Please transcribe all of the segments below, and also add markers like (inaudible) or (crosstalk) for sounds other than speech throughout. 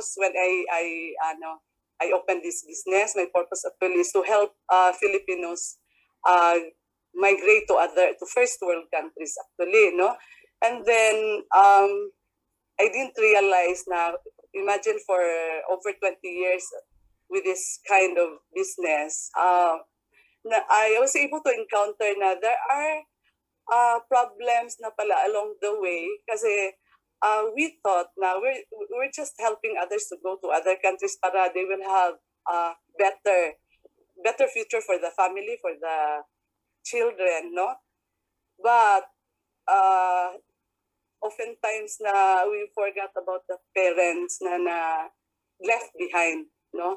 purpose when I I ano I opened this business, my purpose actually is to help uh, Filipinos uh, migrate to other to first world countries actually, no? And then um, I didn't realize now. Imagine for over 20 years with this kind of business, uh, na I was able to encounter na there are uh, problems na pala along the way kasi uh, we thought na we're, we're just helping others to go to other countries para they will have a better better future for the family, for the children, no? But uh, oftentimes na we forgot about the parents na, na left behind, no?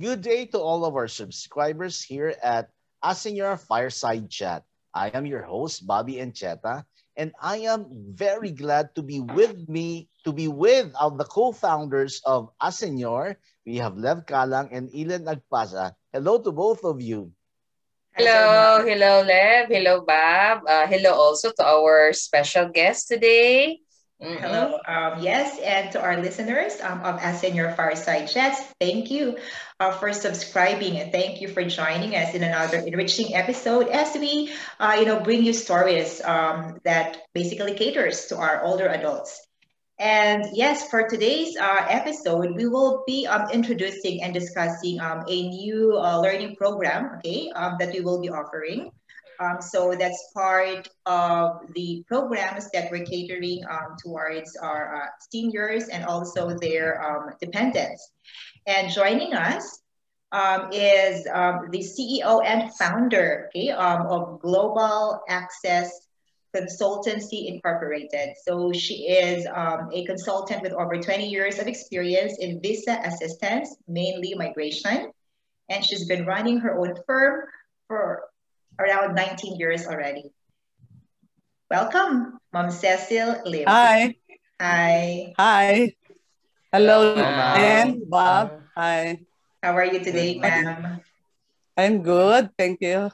Good day to all of our subscribers here at Asenyor Fireside Chat. I am your host, Bobby Encheta, and I am very glad to be with me, to be with of the co-founders of Asenyor. We have Lev Kalang and Ilan Agpasa. Hello to both of you. Hello, hello Lev, hello Bob. Uh, hello also to our special guest today. Mm-hmm. Hello. Um, yes, and to our listeners um, of Asenyor Fireside Chats, thank you uh, for subscribing and thank you for joining us in another enriching episode as we, uh, you know, bring you stories um, that basically caters to our older adults. And yes, for today's uh, episode, we will be um, introducing and discussing um, a new uh, learning program, okay, um, that we will be offering. Um, so that's part of the programs that we're catering um, towards our uh, seniors and also their um, dependents. And joining us um, is um, the CEO and founder okay, um, of Global Access Consultancy Incorporated. So she is a consultant with over 20 years of experience in visa assistance, mainly migration. And she's been running her own firm for around 19 years already. Welcome, Mom Cecil Lim. Hi. Hi. Hi. Hello, and Bob. Hi. How are you today, ma'am? I'm good. Thank you.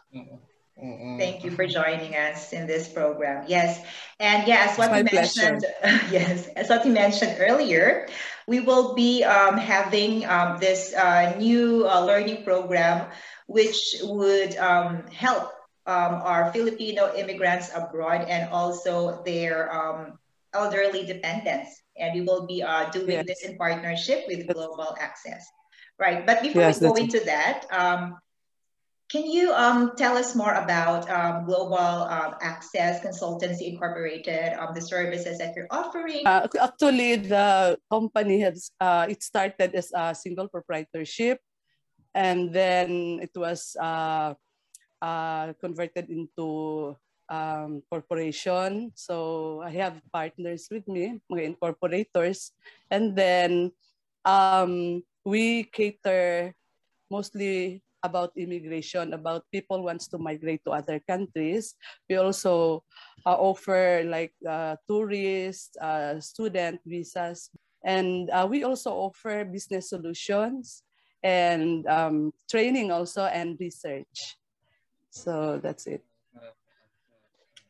Thank you for joining us in this program. Yes, and yeah, as what you mentioned, (laughs) yes, as what you mentioned earlier, we will be um, having um, this uh, new uh, learning program, which would um, help um, our Filipino immigrants abroad and also their um, elderly dependents. And we will be uh, doing yes. this in partnership with Global Access. Right, but before yes, we go into that, um, can you um, tell us more about um, Global um, Access Consultancy Incorporated, um, the services that you're offering? Uh, actually, the company has uh, it started as a single proprietorship, and then it was uh, converted into um, corporation. So I have partners with me, mga incorporators. And then um, we cater mostly about immigration, about people wants to migrate to other countries. We also uh, offer like uh, tourist, uh, student visas. And uh, we also offer business solutions and um, training also and research. So that's it.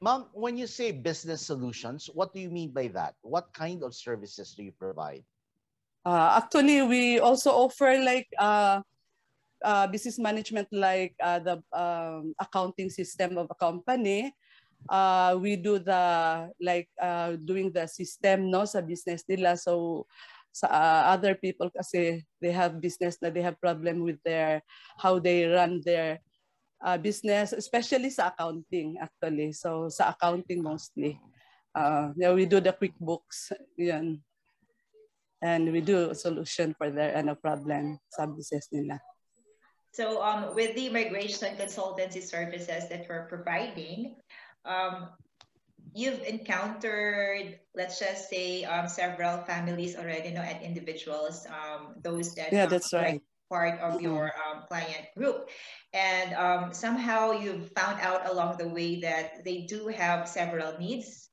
Mom, when you say business solutions, what do you mean by that? What kind of services do you provide? Uh, actually, we also offer like uh, uh, business management, like uh, the um, accounting system of a company. Uh, we do the like uh, doing the system no sa business nila. So sa uh, other people kasi they have business that they have problem with their how they run their uh, business, especially sa accounting actually. So sa accounting mostly. Uh, yeah, we do the QuickBooks, yan. And we do a solution for their ano, problem sa business nila. So um, with the migration consultancy services that we're providing, um, you've encountered, let's just say, um, several families already, you know, and individuals, um, those that yeah, that's right. Part of your um, client group. And um, somehow you've found out along the way that they do have several needs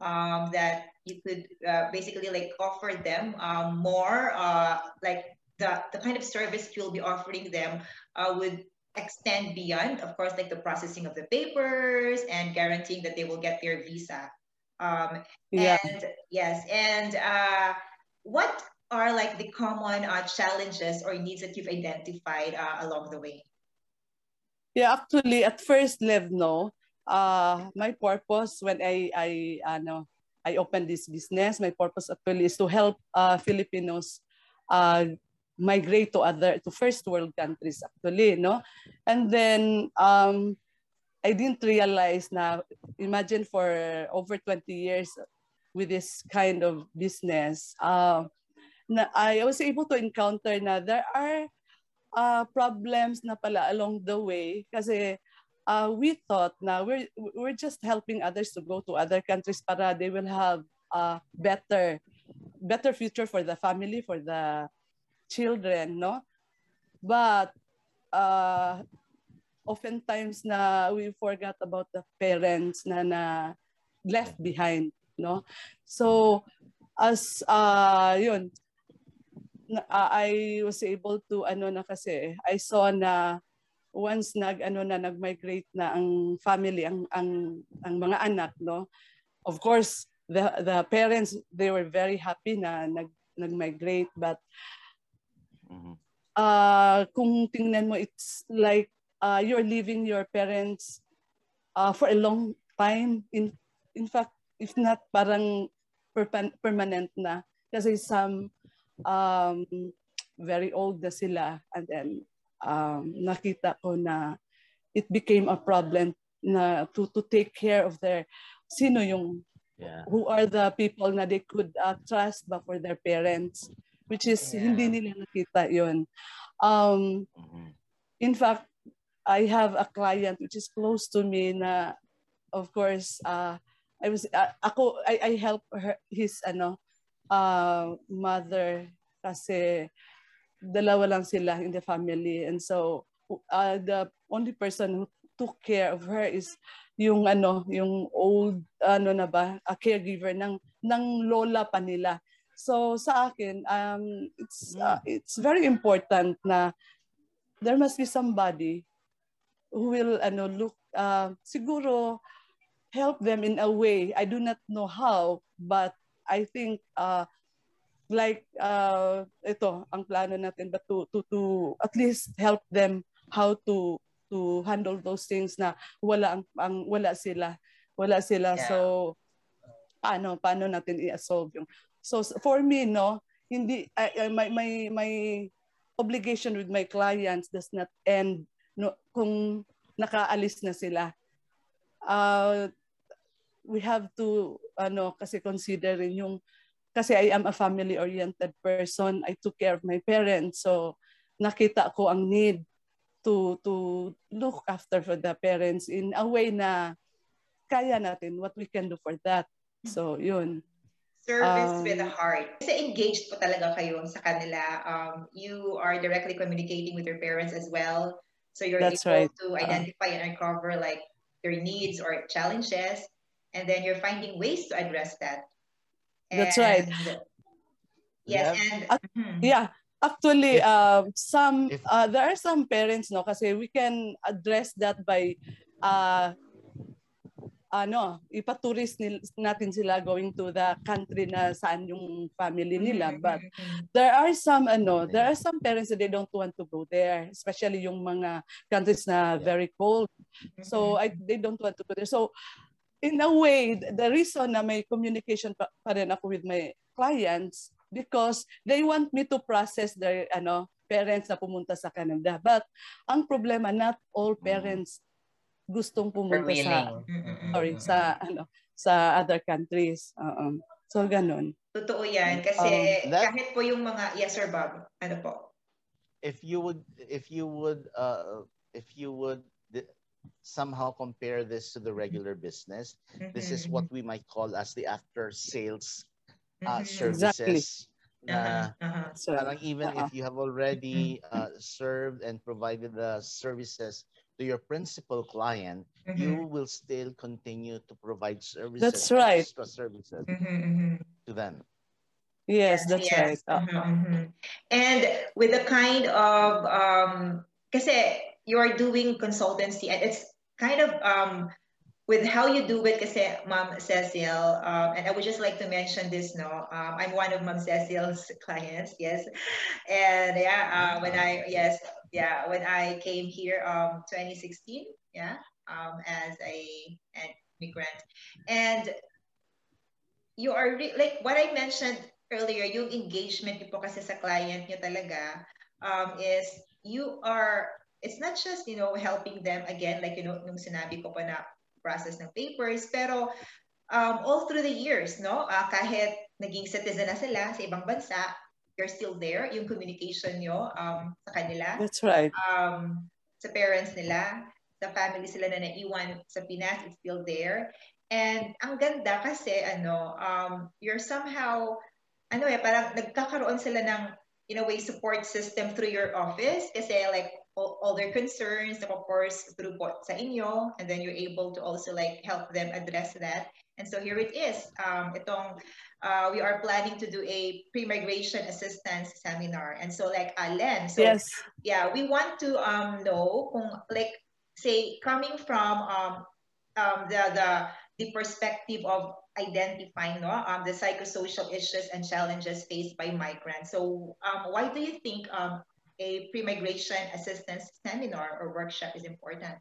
um, that you could uh, basically like offer them um, more uh, like the, the kind of service you'll be offering them uh, would extend beyond, of course, like the processing of the papers and guaranteeing that they will get their visa. Um, Yeah. and yes, and uh, what are like the common uh, challenges or needs that you've identified uh, along the way? Yeah, actually, at first, Lev, no. Uh, my purpose when I I ano I opened this business, my purpose actually is to help uh, Filipinos uh, migrate to other to first world countries actually, no. And then um, I didn't realize now, imagine for over 20 years with this kind of business, uh, na I was able to encounter na there are uh, problems na pala along the way kasi uh, we thought na we're, we're just helping others to go to other countries para they will have a better better future for the family, for the children, no? But uh, oftentimes na we forgot about the parents na na left behind, no? So as uh, yun, uh, I was able to ano na kasi I saw na once nag ano na nag-migrate na ang family ang ang ang mga anak no? Of course the the parents they were very happy na nag nag-migrate but uh kung tingnan mo it's like uh, you're leaving your parents uh, for a long time. In in fact if not parang perpan- permanent na. Kasi some um, very old na sila and then um, nakita ko na it became a problem na to to take care of their sino yung Yeah. who are the people na they could uh, trust ba for their parents which is Yeah. hindi nila nakita yon um Mhm. in fact I have a client which is close to me na of course uh I was uh, ako I I help her his ano uh mother kasi dalawa lang sila in the family. And so uh, the only person who took care of her is yung ano yung old ano na ba a caregiver ng ng lola pa nila. So sa akin um it's uh, it's very important na there must be somebody who will ano look uh, siguro help them in a way. I do not know how but I think uh, like uh, ito ang plano natin but to to to at least help them how to to handle those things na wala ang, ang wala sila. Wala sila. Yeah. so paano paano natin i-solve yung so for me no hindi I, I- my my my obligation with my clients does not end no kung nakaalis na sila. Uh, we have to ano kasi consider rin yung kasi I am a family oriented person I took care of my parents so nakita ko ang need to to look after for the parents in a way na kaya natin what we can do for that so yun Service Um, with a heart. Kasi engaged po talaga kayo sa kanila. Um, you are directly communicating with your parents as well. So you're able right. to identify and uncover like their needs or challenges. And then you're finding ways to address that. That's right. And- Yes, Yeah. and At- Mhm. Yeah, actually, um, some uh, there are some parents, no, kasi we can address that by, uh, ano, ipaturis nil- natin sila going to the country na saan yung family nila. Mhm, But mhm, there are some, ano, there are some parents that they don't want to go there, especially yung mga countries na very cold. mhm. So I, they don't want to go there. So in a way, th- the reason na may communication pa, pa rin ako with my clients because they want me to process their ano parents na pumunta sa Canada. But ang problema, not all parents gustong pumunta sa sorry sa ano sa other countries. Oo. So ganun. Totoo yan. Kasi Um, that- kahit po yung mga, yes sir Bob, ano po? If you would, if you would, uh, if you would somehow compare this to the regular business, this is Mhm, what we might call as the after sales uh, mhm. services. Na Uh-huh, uh-huh. So, parang even uh-uh. if you have already uh, served and provided the services to your principal client, you will still continue to provide services, That's right. extra services Mhm, mhm. to them. yes, that's right. Uh, Mhm, mhm. And with the kind of, um, kasi you are doing consultancy and it's kind of um, with how you do it kasi Ma'am Cecil, um, and I would just like to mention this, no, um, I'm one of Ma'am Cecil's clients, yes, and yeah, uh, when I, yes, yeah, when I came here, um, 2016, yeah, um, as a an immigrant, and you are, like what I mentioned earlier, yung engagement niyo po kasi sa client niyo talaga, um, is you are, it's not just, you know, helping them again, like, you know, nung sinabi ko pa na process ng papers, pero um, all through the years, no? Uh, kahit naging citizen na sila sa ibang bansa, you're still there, yung communication nyo um, sa kanila. That's right. Um, sa parents nila, sa family sila na naiwan sa Pinas, it's still there. And ang ganda kasi, ano, um, you're somehow, ano eh, parang nagkakaroon sila ng, in a way, support system through your office. Kasi like, all, all their concerns, of course, through po sa inyo, and then you're able to also like help them address that. And so here it is. Um, itong, uh, we are planning to do a pre-migration assistance seminar. And so like Alen, so yes. yeah, we want to um, know kung like say coming from um, um, the, the, the perspective of identifying no, um, the psychosocial issues and challenges faced by migrants. So um, why do you think um, a pre-migration assistance seminar or workshop is important?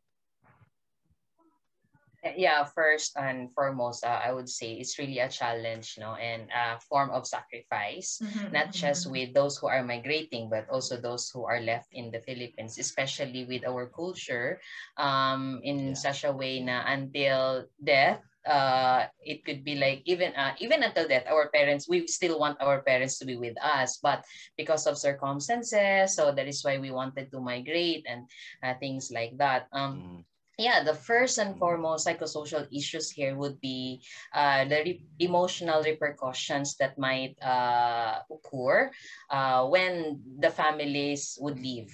Yeah, first and foremost, uh, I would say it's really a challenge, you know, and a form of sacrifice, Mm-hmm, not just with those who are migrating, but also those who are left in the Philippines, especially with our culture, um, in Yeah. such a way na until death, uh it could be like even uh, even until death our parents we still want our parents to be with us but because of circumstances so that is why we wanted to migrate and uh, things like that. Um Mm. yeah the first and foremost psychosocial issues here would be uh, the re- emotional repercussions that might uh, occur uh, when the families would leave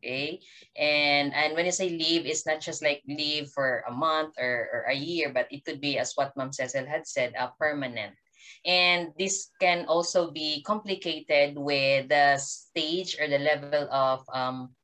okay? And and when you say leave it's not just like leave for a month or, or a year but it could be as what mom cecil had said uh, permanent. And this can also be complicated with the stage or the level of um,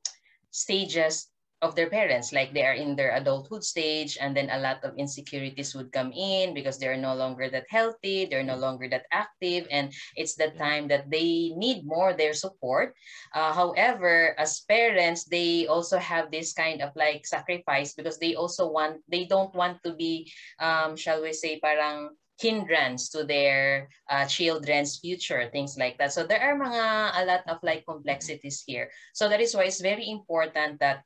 stages of their parents like they are in their adulthood stage and then a lot of insecurities would come in because they're no longer that healthy they're no longer that active and it's the time that they need more their support. Uh, however as parents they also have this kind of like sacrifice because they also want they don't want to be um, shall we say parang hindrance to their uh, children's future things like that. So there are mga a lot of like complexities here. So that is why it's very important that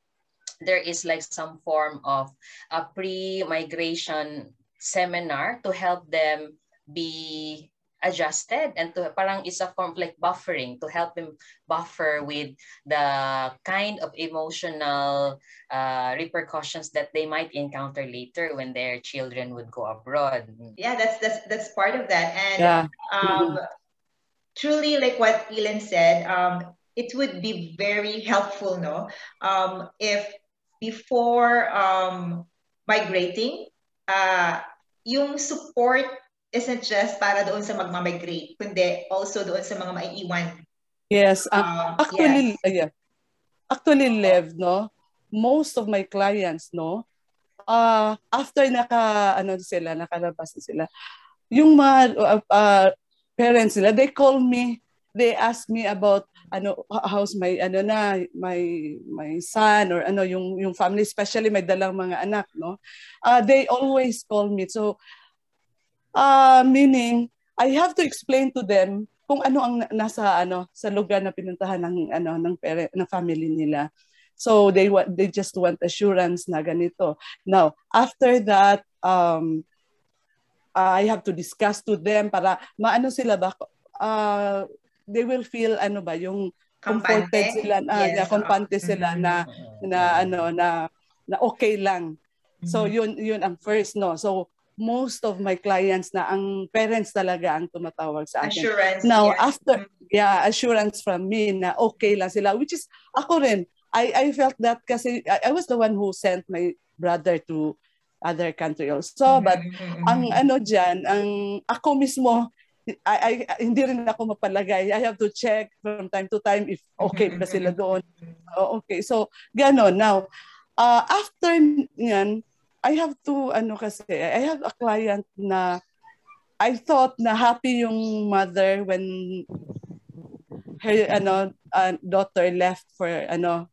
there is like some form of a pre-migration seminar to help them be adjusted and to parang is a form of like buffering to help them buffer with the kind of emotional uh, repercussions that they might encounter later when their children would go abroad. Yeah, that's that's that's part of that. And Yeah. um, truly, like what Elin said, um, it would be very helpful, no, um, if before um, migrating, uh, yung support isn't just para doon sa magmamigrate, kundi also doon sa mga maiiwan. Yes. Um, Um, actually, yes. uh, yeah. Actually, Lev, no? Most of my clients, no? Uh, after naka, ano sila, nakalabas na sila, yung mga uh, uh, parents nila, they call me, they ask me about ano how's my ano na my my son or ano yung yung family especially may dalang mga anak no uh, they always call me so uh, meaning I have to explain to them kung ano ang na- nasa ano sa lugar na pinuntahan ng ano ng parent ng family nila. So they want they just want assurance na ganito. Now, after that um I have to discuss to them para maano sila ba uh, they will feel ano ba yung comforted sila na Yes, na kampante sila na na ano na na okay lang. So Mhm. yun yun ang first no. So most of my clients na ang parents talaga ang tumatawag sa akin. assurance. Now yeah. after yeah, assurance from me na okay lang sila which is ako rin I I felt that kasi I, I was the one who sent my brother to other country also but mhm, ang ano diyan ang ako mismo I, I, hindi rin ako mapalagay. I have to check from time to time if okay ba sila doon. Oh, okay. So, gano'n. Now, uh, after yan, I have to, ano kasi, I have a client na I thought na happy yung mother when her ano uh, daughter left for ano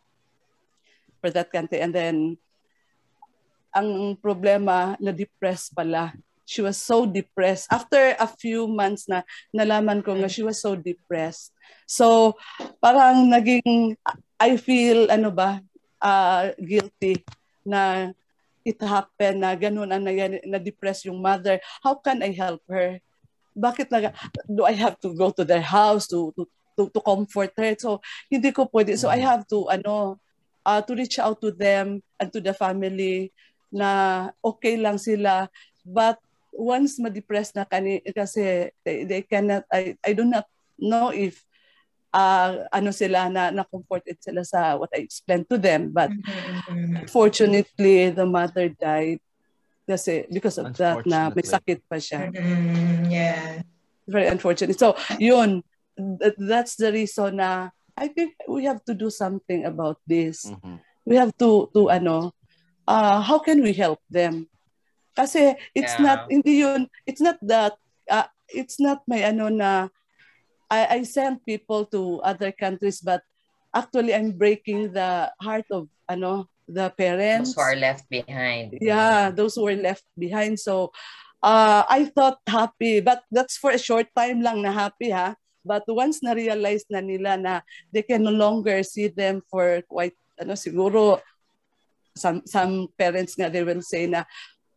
for that country and then ang problema na depressed pala she was so depressed. After a few months na nalaman ko nga she was so depressed. So parang naging I feel ano ba uh, guilty na it happened na ganun ang na-depress yung mother. How can I help her? Bakit na do I have to go to their house to to to, to comfort her? So hindi ko pwede. So I have to ano uh, to reach out to them and to the family na okay lang sila but once ma-depress na kani kasi they, they cannot I I do not know if uh, ano sila na na comforted sila sa what I explained to them but Mm-hmm. fortunately the mother died kasi because of that na may sakit pa siya Mhm, Yeah. very unfortunate so yun th- that's the reason na I think we have to do something about this Mhm. we have to to ano uh, how can we help them kasi it's Yeah. not hindi yun it's not that uh, it's not may ano na I, I send people to other countries but actually I'm breaking the heart of ano the parents Those who are left behind. yeah those who were left behind so uh, I thought happy but that's for a short time lang na happy ha but once na realize na nila na they can no longer see them for quite ano siguro some some parents nga they will say na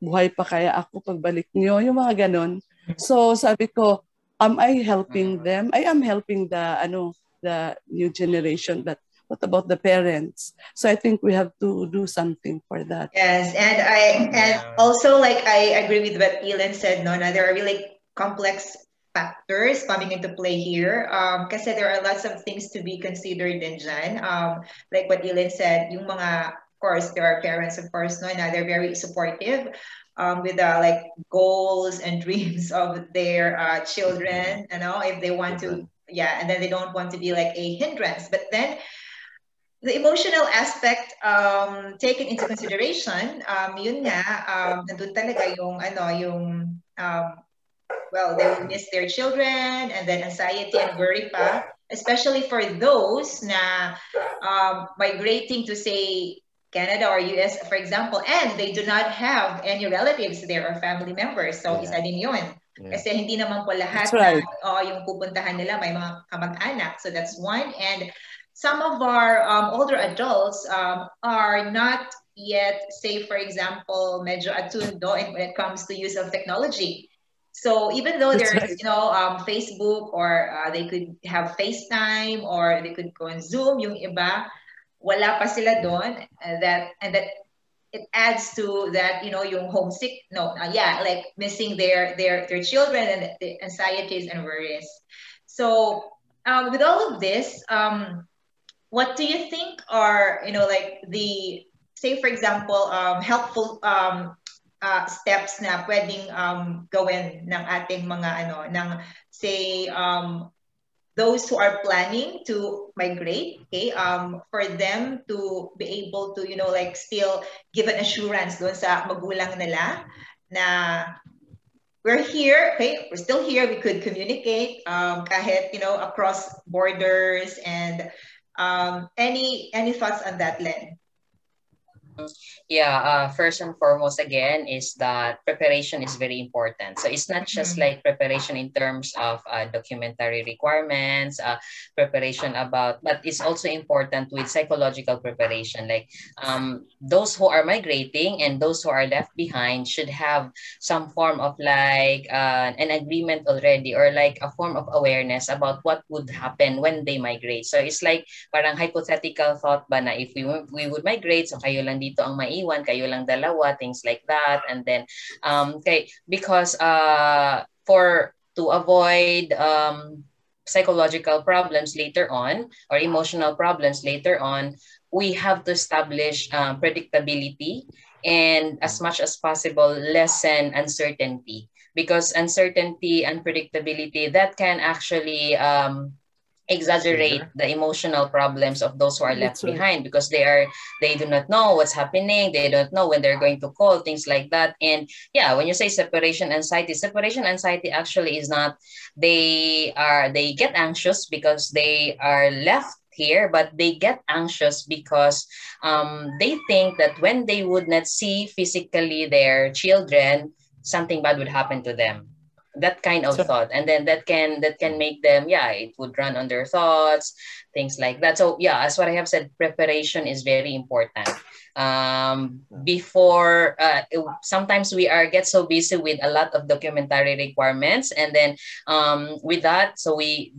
buhay pa kaya ako pagbalik niyo yung mga ganon so sabi ko am I helping them I am helping the ano the new generation but what about the parents so I think we have to do something for that Yes, and I and Yeah. also like I agree with what Elin said, no, na there are really complex factors coming into play here. Um, kasi there are lots of things to be considered din dyan. Um, like what Elin said, yung mga, course, there are parents, of course, no, na they're very supportive um, with the like goals and (laughs) dreams of their uh, children, you know, if they want to, yeah, and then they don't want to be like a hindrance. But then the emotional aspect um, taken into consideration, um, yun nga, um, nandun talaga yung, ano, yung, um, well, they will miss their children and then anxiety and worry pa, especially for those na um, migrating to, say, Canada or US, for example, and they do not have any relatives there or family members. So, Yeah. isa din yun. Yeah. Kasi hindi naman po lahat That's right. na oh, yung pupuntahan nila may mga kamag-anak. So that's one. And some of our um, older adults um, are not yet, say for example, medyo atundo in, when it comes to use of technology. So even though That's there's, right. you know, um, Facebook or uh, they could have FaceTime or they could go on Zoom, yung iba, wala pa sila doon. uh, that, and that it adds to that, you know, yung homesick, no, uh, yeah, like missing their, their, their children and the anxieties and worries. So um, with all of this, um, what do you think are, you know, like the, say for example, um, helpful um, uh, steps na pwedeng um, gawin ng ating mga ano, ng say um, those who are planning to migrate, okay, um, for them to be able to, you know, like still give an assurance doon sa magulang nila na we're here, okay, we're still here, we could communicate um, kahit, you know, across borders and um, any any thoughts on that, Len? Yeah, uh, first and foremost again is that preparation is very important. So it's not just Mhm. like preparation in terms of uh, documentary requirements, uh, preparation about, but it's also important with psychological preparation. Like um, those who are migrating and those who are left behind should have some form of like uh, an agreement already or like a form of awareness about what would happen when they migrate. So it's like parang hypothetical thought ba na if we, we would migrate, so kayo lang dito ang maiwan, kayo lang dalawa, things like that. And then, um, okay, because uh, for, to avoid um, psychological problems later on or emotional problems later on, we have to establish um, predictability and as much as possible lessen uncertainty because uncertainty, unpredictability, that can actually um, exaggerate the emotional problems of those who are left right. behind because they are they do not know what's happening. They don't know when they're going to call things like that. And yeah when you say separation anxiety separation anxiety actually is not they are they get anxious because they are left here but they get anxious because um, they think that when they would not see physically their children something bad would happen to them that kind of So- thought. And then that can that can make them yeah it would run on their thoughts things like that. So yeah as what i have said preparation is very important. Um before uh, it- sometimes we are get so busy with a lot of documentary requirements and then um with that so we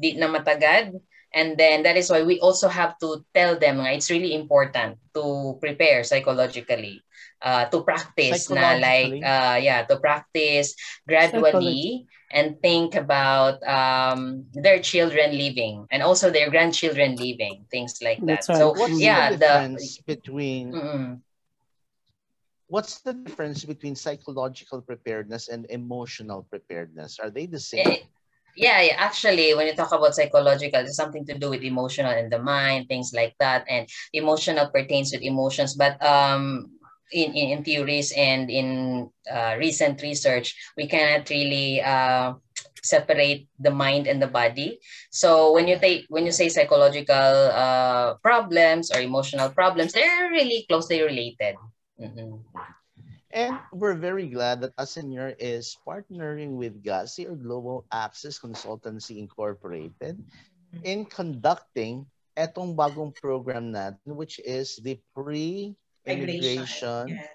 did na matagad. And then that is why we also have to tell them it's really important to prepare psychologically uh, to practice na like uh, yeah to practice gradually and think about um, their children leaving and also their grandchildren leaving things like that right. so What's yeah the the between Mm-mm. what's the difference between psychological preparedness and emotional preparedness? Are they the same? Eh, yeah, yeah, actually, when you talk about psychological, it's something to do with emotional and the mind, things like that. And emotional pertains with emotions. But um, in, in, in theories and in uh, recent research, we cannot really uh, separate the mind and the body. So when you take when you say psychological uh, problems or emotional problems, they're really closely related. Mhm. And we're very glad that Asenyor is partnering with GASI or Global Access Consultancy Incorporated in conducting etong bagong program natin which is the pre-immigration Yes.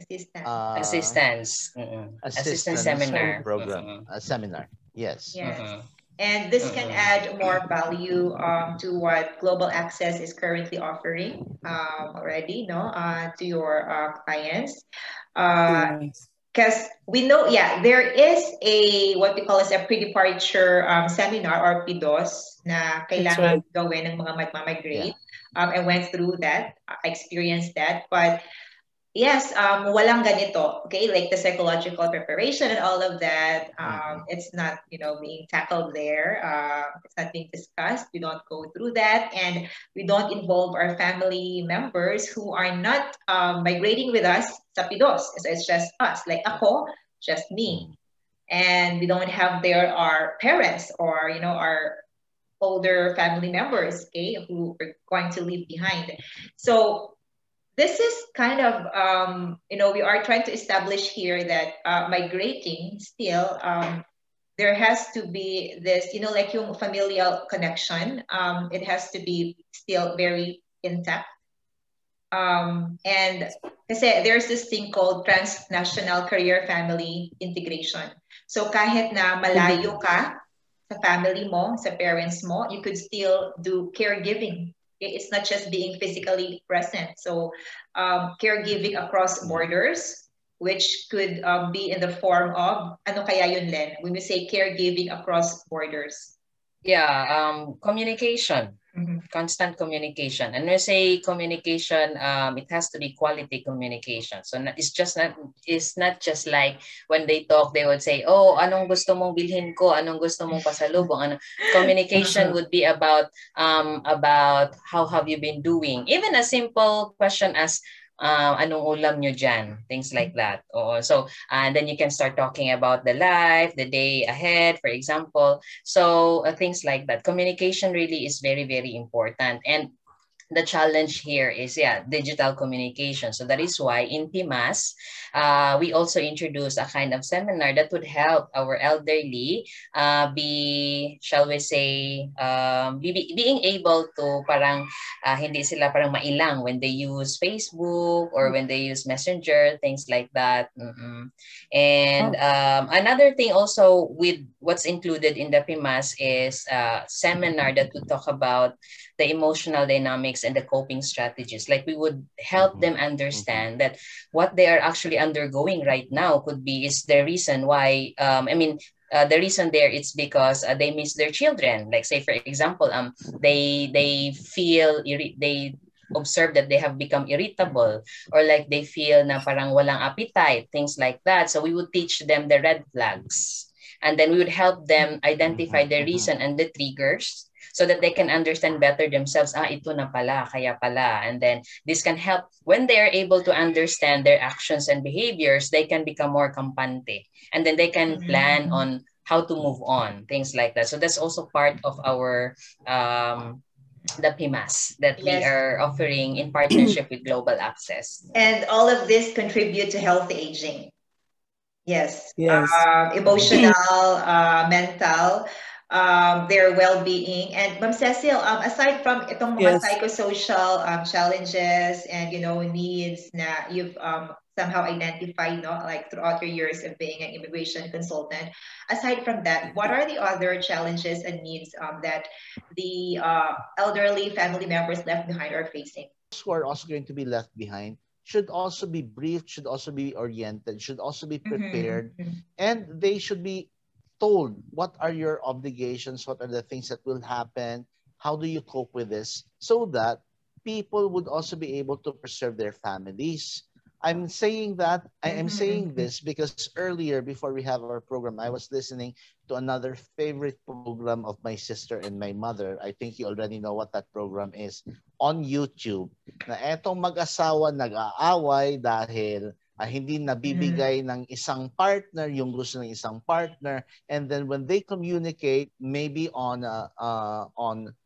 Assistant. uh, Assistance. Mhm. Assistance assistance seminar. program, Mhm. a seminar. Yes. Yes. Mhm. And this can add more value um, to what Global Access is currently offering um, already, no, uh, to your uh, clients. Uh, Yes. because we know, yeah, there is a what we call as a pre-departure um, seminar or PDOS na kailangan gawin ng mga magmamigrate. Um, I went through that, I experienced that, but yes, um, walang ganito, okay? Like the psychological preparation and all of that, um, it's not, you know, being tackled there. Uh, it's not being discussed. We don't go through that, and we don't involve our family members who are not um, migrating with us sa PDOS. So it's just us, like ako, just me. And we don't have there our parents or, you know, our older family members, okay, who are going to leave behind. So this is kind of um, you know we are trying to establish here that uh, migrating still um, there has to be this you know like yung familial connection um, it has to be still very intact. Um, and kasi there's this thing called transnational career family integration. So kahit na malayo ka sa family mo sa parents mo you could still do caregiving it's not just being physically present. So, um, caregiving across borders, which could um, be in the form of ano kaya yun, Len? When we say caregiving across borders. Yeah, um, communication, Mhm. constant communication. And when you say communication, um, it has to be quality communication. So it's just not it's not just like when they talk, they would say, "Oh, anong gusto mong bilhin ko? Anong gusto mong pasalubong?" Ano? Communication would be about um about how have you been doing. Even a simple question as uh, anong ulam nyo dyan? Things like that. Oo. So, and then you can start talking about the life, the day ahead, for example. So uh, things like that. Communication really is very, very important. And the challenge here is yeah digital communication. So that is why in PIMAS uh, we also introduce a kind of seminar that would help our elderly uh, be shall we say um, be, be- being able to parang uh, hindi sila parang mailang when they use Facebook or when they use Messenger things like that. Mm-mm. and um, another thing also with what's included in the PIMAS is a seminar that would talk about the emotional dynamics and the coping strategies. Like we would help them understand that what they are actually undergoing right now could be is the reason why. Um, I mean, uh, the reason there it's because uh, they miss their children. Like say for example, um, they they feel irri- they observe that they have become irritable or like they feel na parang walang appetite, things like that. So we would teach them the red flags. And then we would help them identify the reason and the triggers so that they can understand better themselves. Ah, ito na pala, kaya pala. And then this can help when they are able to understand their actions and behaviors, they can become more kampante. And then they can plan on how to move on, things like that. So that's also part of our um, the PIMAS that we are offering in partnership with Global Access. And all of this contribute to healthy aging. Yes. Yes. Um, emotional, uh, mental, um, their well-being. And Ma'am Cecil, um, aside from itong mga Yes. psychosocial um, challenges and, you know, needs na you've um, somehow identified, no, like throughout your years of being an immigration consultant, aside from that, what are the other challenges and needs um, that the uh, elderly family members left behind are facing? Those who are also going to be left behind should also be briefed, should also be oriented, should also be prepared, Mhm. and they should be told what are your obligations, what are the things that will happen, how do you cope with this, so that people would also be able to preserve their families. I'm saying that I am Mhm, saying mhm. this because earlier before we have our program, I was listening to another favorite program of my sister and my mother. I think you already know what that program is on YouTube. Na etong mag-asawa nag-aaway dahil ah, hindi nabibigay ng isang partner yung gusto ng isang partner. And then when they communicate maybe on uh, uh, on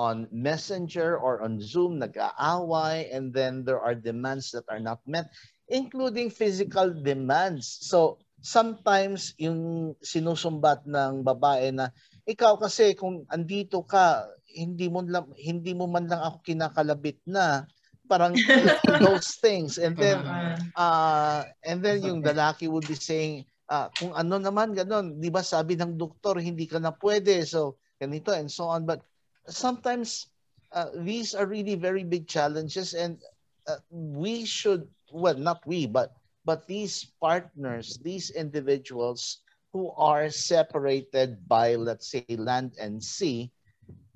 on Messenger or on Zoom nag-aaway and then there are demands that are not met including physical demands. So sometimes yung sinusumbat ng babae na ikaw kasi kung andito ka hindi mo lang hindi mo man lang ako kinakalabit na parang (laughs) those things. And then Uh, uh, and then yung lalaki would be saying ah, kung ano naman ganon di ba sabi ng doktor hindi ka na pwede. So ganito and so on. But sometimes uh, these are really very big challenges and uh, we should well not we but but these partners these individuals who are separated by let's say land and sea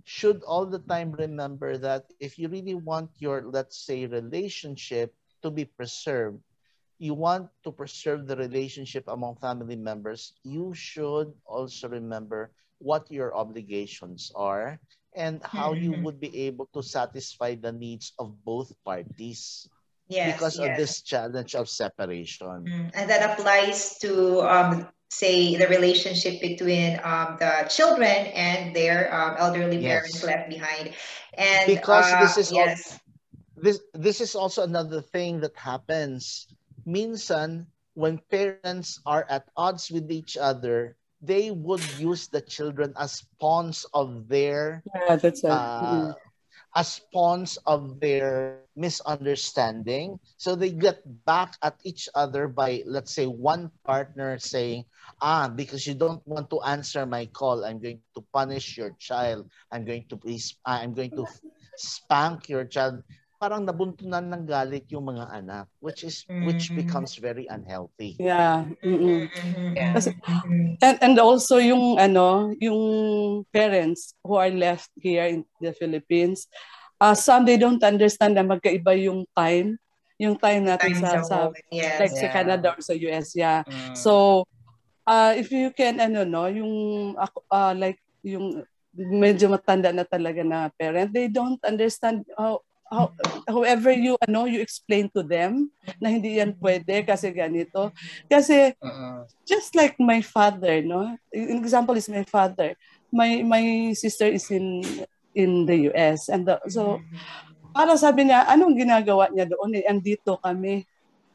should all the time remember that if you really want your let's say relationship to be preserved you want to preserve the relationship among family members you should also remember what your obligations are and how you Mhm. would be able to satisfy the needs of both parties yes, because of this challenge of separation Mm, And that applies to, um, say, the relationship between um, the children and their um, elderly parents left behind. And Because uh, this is all- yes, this this is also another thing that happens minsan when parents are at odds with each other they would use the children as pawns of their Yeah, that's it. uh, as pawns of their misunderstanding. So they get back at each other by let's say one partner saying ah because you don't want to answer my call i'm going to punish your child. I'm going to please i'm going to spank your child parang nabuntunan ng galit yung mga anak which is which Mhm. becomes very unhealthy Yeah. mm-mm. Yeah. Kasi- mhm. And, and also yung ano, yung parents who are left here in the Philippines, uh, some they don't understand na magkaiba yung time, yung time natin Time sa, sa yes. like sa Yeah. Canada or sa US, yeah. Mm. So, uh, if you can, ano, no, yung, uh, like, yung medyo matanda na talaga na parent, they don't understand how, how, however you, ano, you explain to them na hindi yan pwede kasi ganito. Kasi, Mm-mm. just like my father, no? An example is my father. My, my sister is in, in the US. And the, so, para sabi niya, anong ginagawa niya doon? Eh, andito kami.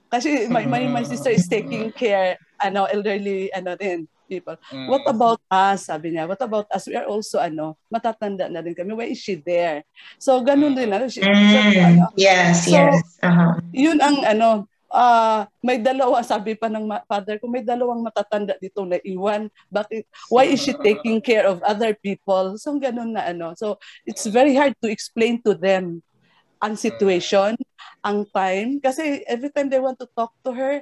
Kasi my, my, my sister is taking care, ano, elderly, ano rin, people. Mm. What about us? Sabi niya, what about us? We are also, ano, matatanda na rin kami. Why is she there? So, ganun din, ano, she, so, ano, Mm, yes, So, yes. Uh-huh. yun ang, ano, ah may dalawa, sabi pa ng father ko, may dalawang matatanda dito na iwan. Bakit, why is she taking care of other people? So, ganun na, ano. So, it's very hard to explain to them ang situation, ang time. Kasi every time they want to talk to her,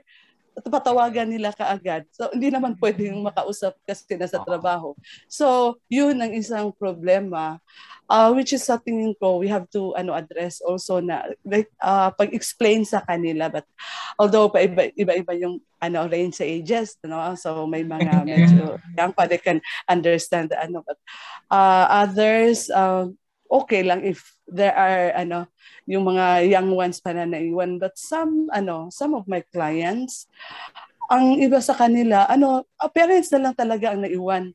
patawagan nila kaagad. So, hindi naman pwedeng makausap kasi nasa trabaho. So, yun ang isang problema uh, which is sa tingin ko we have to ano address also na like, uh, pag-explain sa kanila. But although pa iba iba yung ano range sa ages no? So may mga (laughs) medyo young pa they can understand ano. But uh, others uh, okay lang if there are ano yung mga young ones pa na naiwan. But some ano some of my clients ang iba sa kanila ano uh, parents na lang talaga ang naiwan.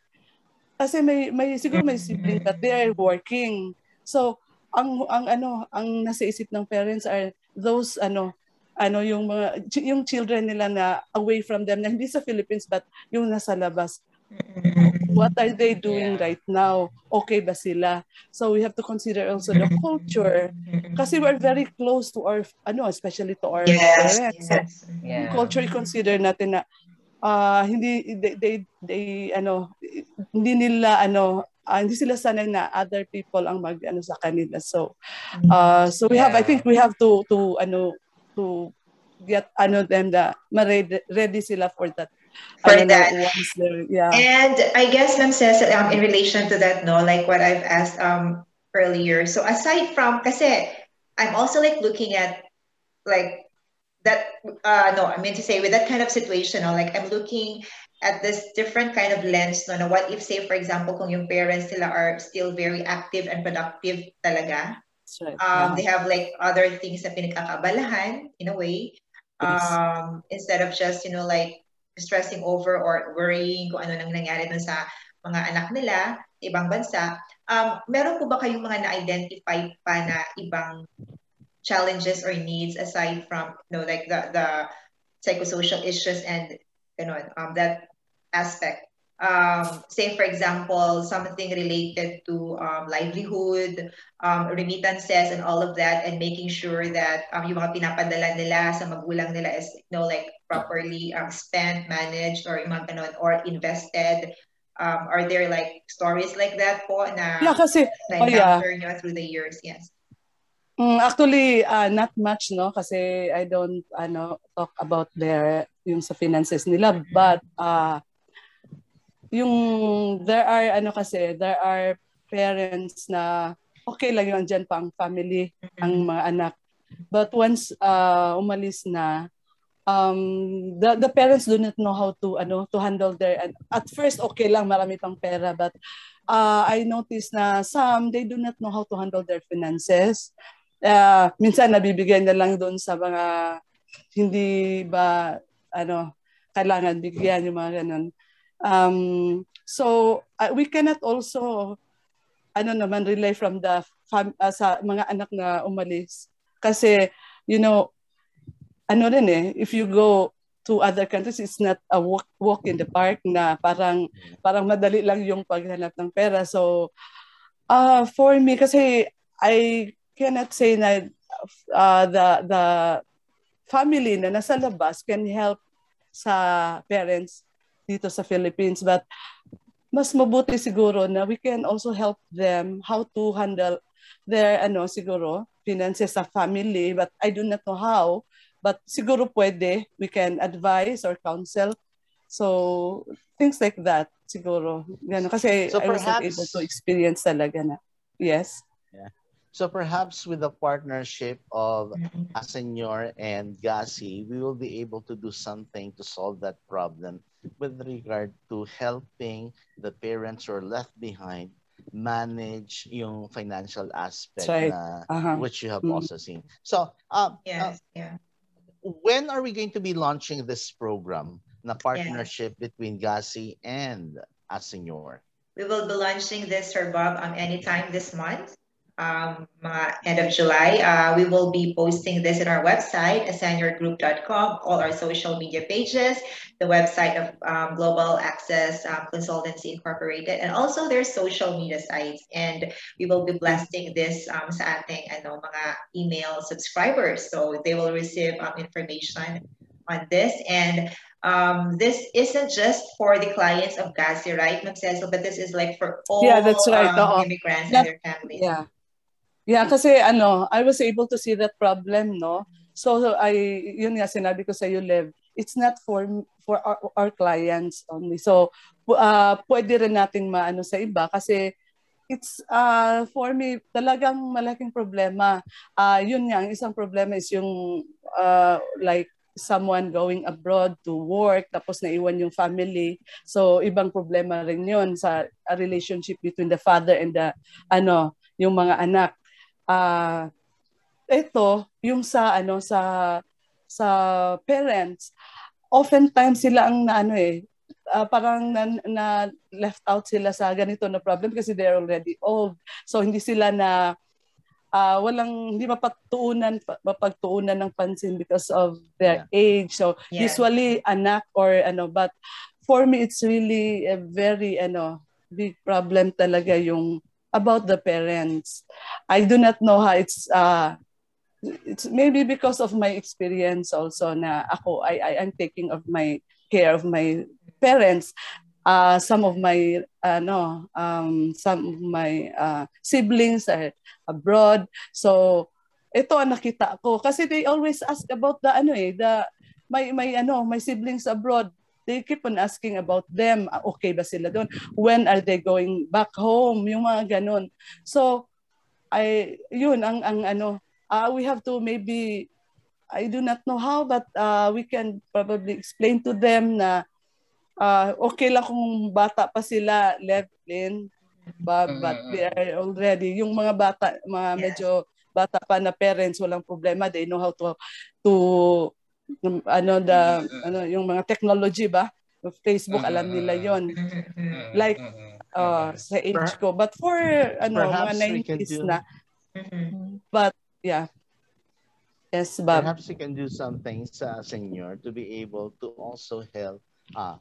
Kasi may may siguro may sibling that they are working. So ang ang ano ang nasa isip ng parents are those ano ano yung mga yung children nila na away from them na hindi sa Philippines but yung nasa labas what are they doing yeah. right now? Okay ba sila? So we have to consider also the culture. Kasi we're very close to our ano especially to our yes, parents. yes. So, yeah. culture consider natin na uh, hindi they, they they ano hindi nila ano uh, hindi sila sanay na other people ang mag ano sa kanila. So uh, so we have I think we have to to ano to get ano them the ready, ready sila for that for that. yeah. And I guess Ma'am says um, in relation to that, no, like what I've asked um earlier. So aside from kasi I'm also like looking at like that uh no, I mean to say with that kind of situation, no, like I'm looking at this different kind of lens no, no what if say for example kung yung parents sila are still very active and productive talaga right. um, yeah. they have like other things na pinagkakabalahan in a way um, yes. instead of just you know like stressing over or worrying kung ano nang nangyari dun sa mga anak nila sa ibang bansa. Um, meron po ba kayong mga na-identify pa na ibang challenges or needs aside from you know like the the psychosocial issues and know um, that aspect um, say for example something related to um, livelihood um, remittances and all of that and making sure that um, yung mga pinapadala nila sa magulang nila is you know like properly um, spent managed or yung mga ganun, or invested um, are there like stories like that po na yeah, kasi, na oh, yeah. nyo through the years yes Mm, actually, uh, not much, no? Kasi I don't ano, talk about their, yung sa finances nila. But, uh, yung, there are, ano kasi, there are parents na okay lang yung andyan pa ang family, ang mga anak. But once uh, umalis na, um, the, the parents do not know how to, ano, to handle their, at first, okay lang, marami pang pera. But uh, I noticed na some, they do not know how to handle their finances uh, minsan nabibigyan na lang doon sa mga hindi ba ano kailangan bigyan yung mga ganun. Um, so uh, we cannot also ano naman rely from the fam- uh, sa mga anak na umalis. Kasi you know ano rin eh if you go to other countries it's not a walk walk in the park na parang parang madali lang yung paghanap ng pera. So uh for me kasi I cannot say na uh, the the family na nasa labas can help sa parents dito sa Philippines but mas mabuti siguro na we can also help them how to handle their ano siguro finances sa family but I do not know how but siguro pwede we can advise or counsel. So things like that siguro. Ganun. kasi so I perhaps, able to experience talaga na. Yes? Yeah. So perhaps with the partnership of Mm-hmm. Asenyor and Gasi, we will be able to do something to solve that problem with regard to helping the parents who are left behind manage yung financial aspect right. na, Uh-huh. which you have Mm. also seen. So, uh, uh, yeah when are we going to be launching this program, na partnership between Gasi and Asenyor? we will be launching this Sir Bob um, anytime this month um, mga end of July. Uh, we will be posting this in our website, ascenyorgroup.com, all our social media pages, the website of um, Global Access um, Consultancy Incorporated, and also their social media sites. And we will be blasting this um, sa ating ano, mga email subscribers. So they will receive um, information on this. And um, this isn't just for the clients of Gasi, right, Cecil, but this is like for all Yeah, that's right. um, Oo. immigrants That- and their families. Yeah. Yeah, kasi ano, I was able to see that problem, no? So I, yun nga sinabi ko sa you, Lev, it's not for for our, our clients only. So uh, pwede rin nating maano sa iba kasi it's uh, for me talagang malaking problema. Uh, yun nga, ang isang problema is yung uh, like someone going abroad to work tapos naiwan yung family. So ibang problema rin yun sa relationship between the father and the ano, yung mga anak. Uh, ito, yung sa ano sa sa parents, oftentimes sila ang na, ano eh, uh, parang na, na left out sila sa ganito na problem kasi they're already old. So hindi sila na uh, walang hindi mapagtuunan mapagtuunan ng pansin because of their yeah. age. So yeah. usually anak or ano but for me it's really a very ano big problem talaga yung about the parents. I do not know how it's uh it's maybe because of my experience also na ako I I am taking of my care of my parents. Uh, some of my uh, no um, some of my uh, siblings are abroad. So ito ang nakita ko. Kasi they always ask about the ano eh the my my ano my siblings abroad they keep on asking about them okay ba sila doon? When are they going back home? Yung mga ganun. So I yun ang ang ano uh, we have to maybe I do not know how but uh, we can probably explain to them na uh, okay lang kung bata pa sila left in but, but they are already yung mga bata mga medyo bata pa na parents walang problema they know how to to ano the ano yung mga technology ba? Facebook alam nila yon like uh, sa age ko. But for ano mga 90s na. But Yeah. Yes, Bob. Perhaps you can do something sa senior to be able to also help uh,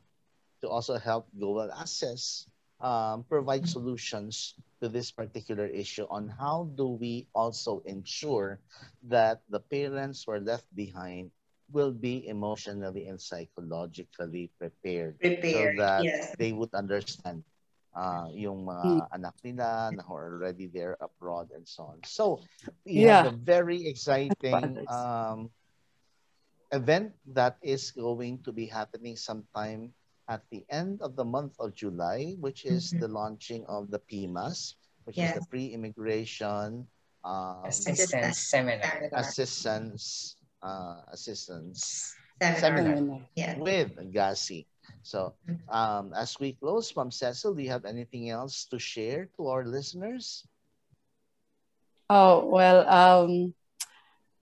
to also help global access um, provide solutions to this particular issue on how do we also ensure that the parents who are left behind will be emotionally and psychologically prepared, prepared so that yes. they would understand uh, yung mga hmm. anak nila na who are already there abroad and so on. So we yeah. have a very exciting um, event that is going to be happening sometime at the end of the month of July, which is mm-hmm. the launching of the PIMAS, which yes. is the pre-immigration um, assistance seminar. Assistance uh, assistance seminar, seminar yeah. with GASI. So um, as we close, Mom Cecil, do you have anything else to share to our listeners? Oh, well, um,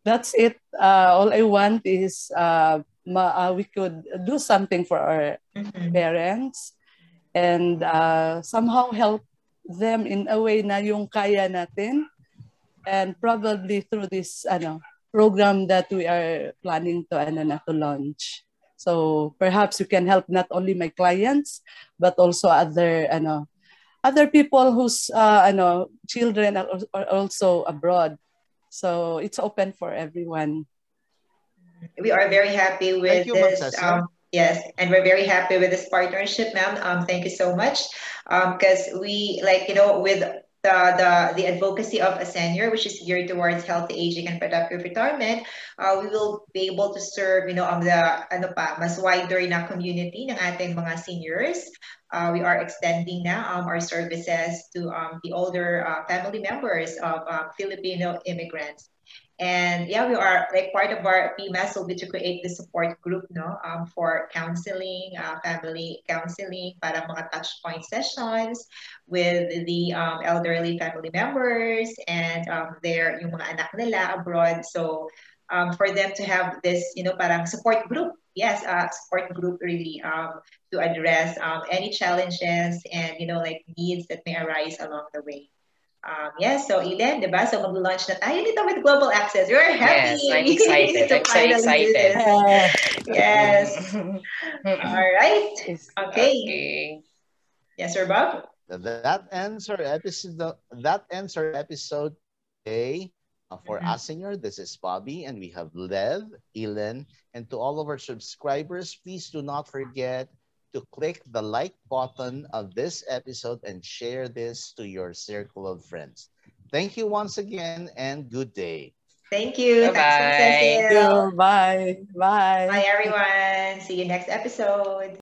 that's it. Uh, all I want is uh, ma- uh, we could do something for our mm-hmm. parents and uh, somehow help them in a way na yung kaya natin and probably through this ano program that we are planning to ano na to launch. So perhaps you can help not only my clients, but also other, ano, other people whose, uh, ano, children are, are also abroad. So it's open for everyone. We are very happy with you, this. Um, yes, and we're very happy with this partnership, ma'am. Um, thank you so much. Because um, we, like, you know, with the, the, the advocacy of a senior, which is geared towards healthy aging and productive retirement, uh, we will be able to serve, you know, um, the ano pa, mas wider na community ng ating mga seniors. Uh, we are extending now um, our services to um, the older uh, family members of uh, Filipino immigrants. And yeah, we are like part of our PMS will be to create the support group no um, for counseling, uh, family counseling, para mga touch point sessions with the um, elderly family members and um, their yung mga anak nila abroad. So um, for them to have this, you know, parang support group. Yes, uh, support group really um, to address um, any challenges and you know like needs that may arise along the way. Um, yes, so Eden, di ba? So mag-launch na tayo nito with Global Access. You're happy. Yes, I'm (laughs) excited. I'm so excited. yes. (laughs) All right. Okay. okay. Yes, sir, Bob? That ends our episode. That ends our episode today. Uh, for mm -hmm. Asinger, this is Bobby, and we have Lev, Elen, and to all of our subscribers, please do not forget to click the like button of this episode and share this to your circle of friends. Thank you once again and good day. Thank you. Bye-bye. Thanks, Thank you. Bye. Bye. Bye, everyone. See you next episode.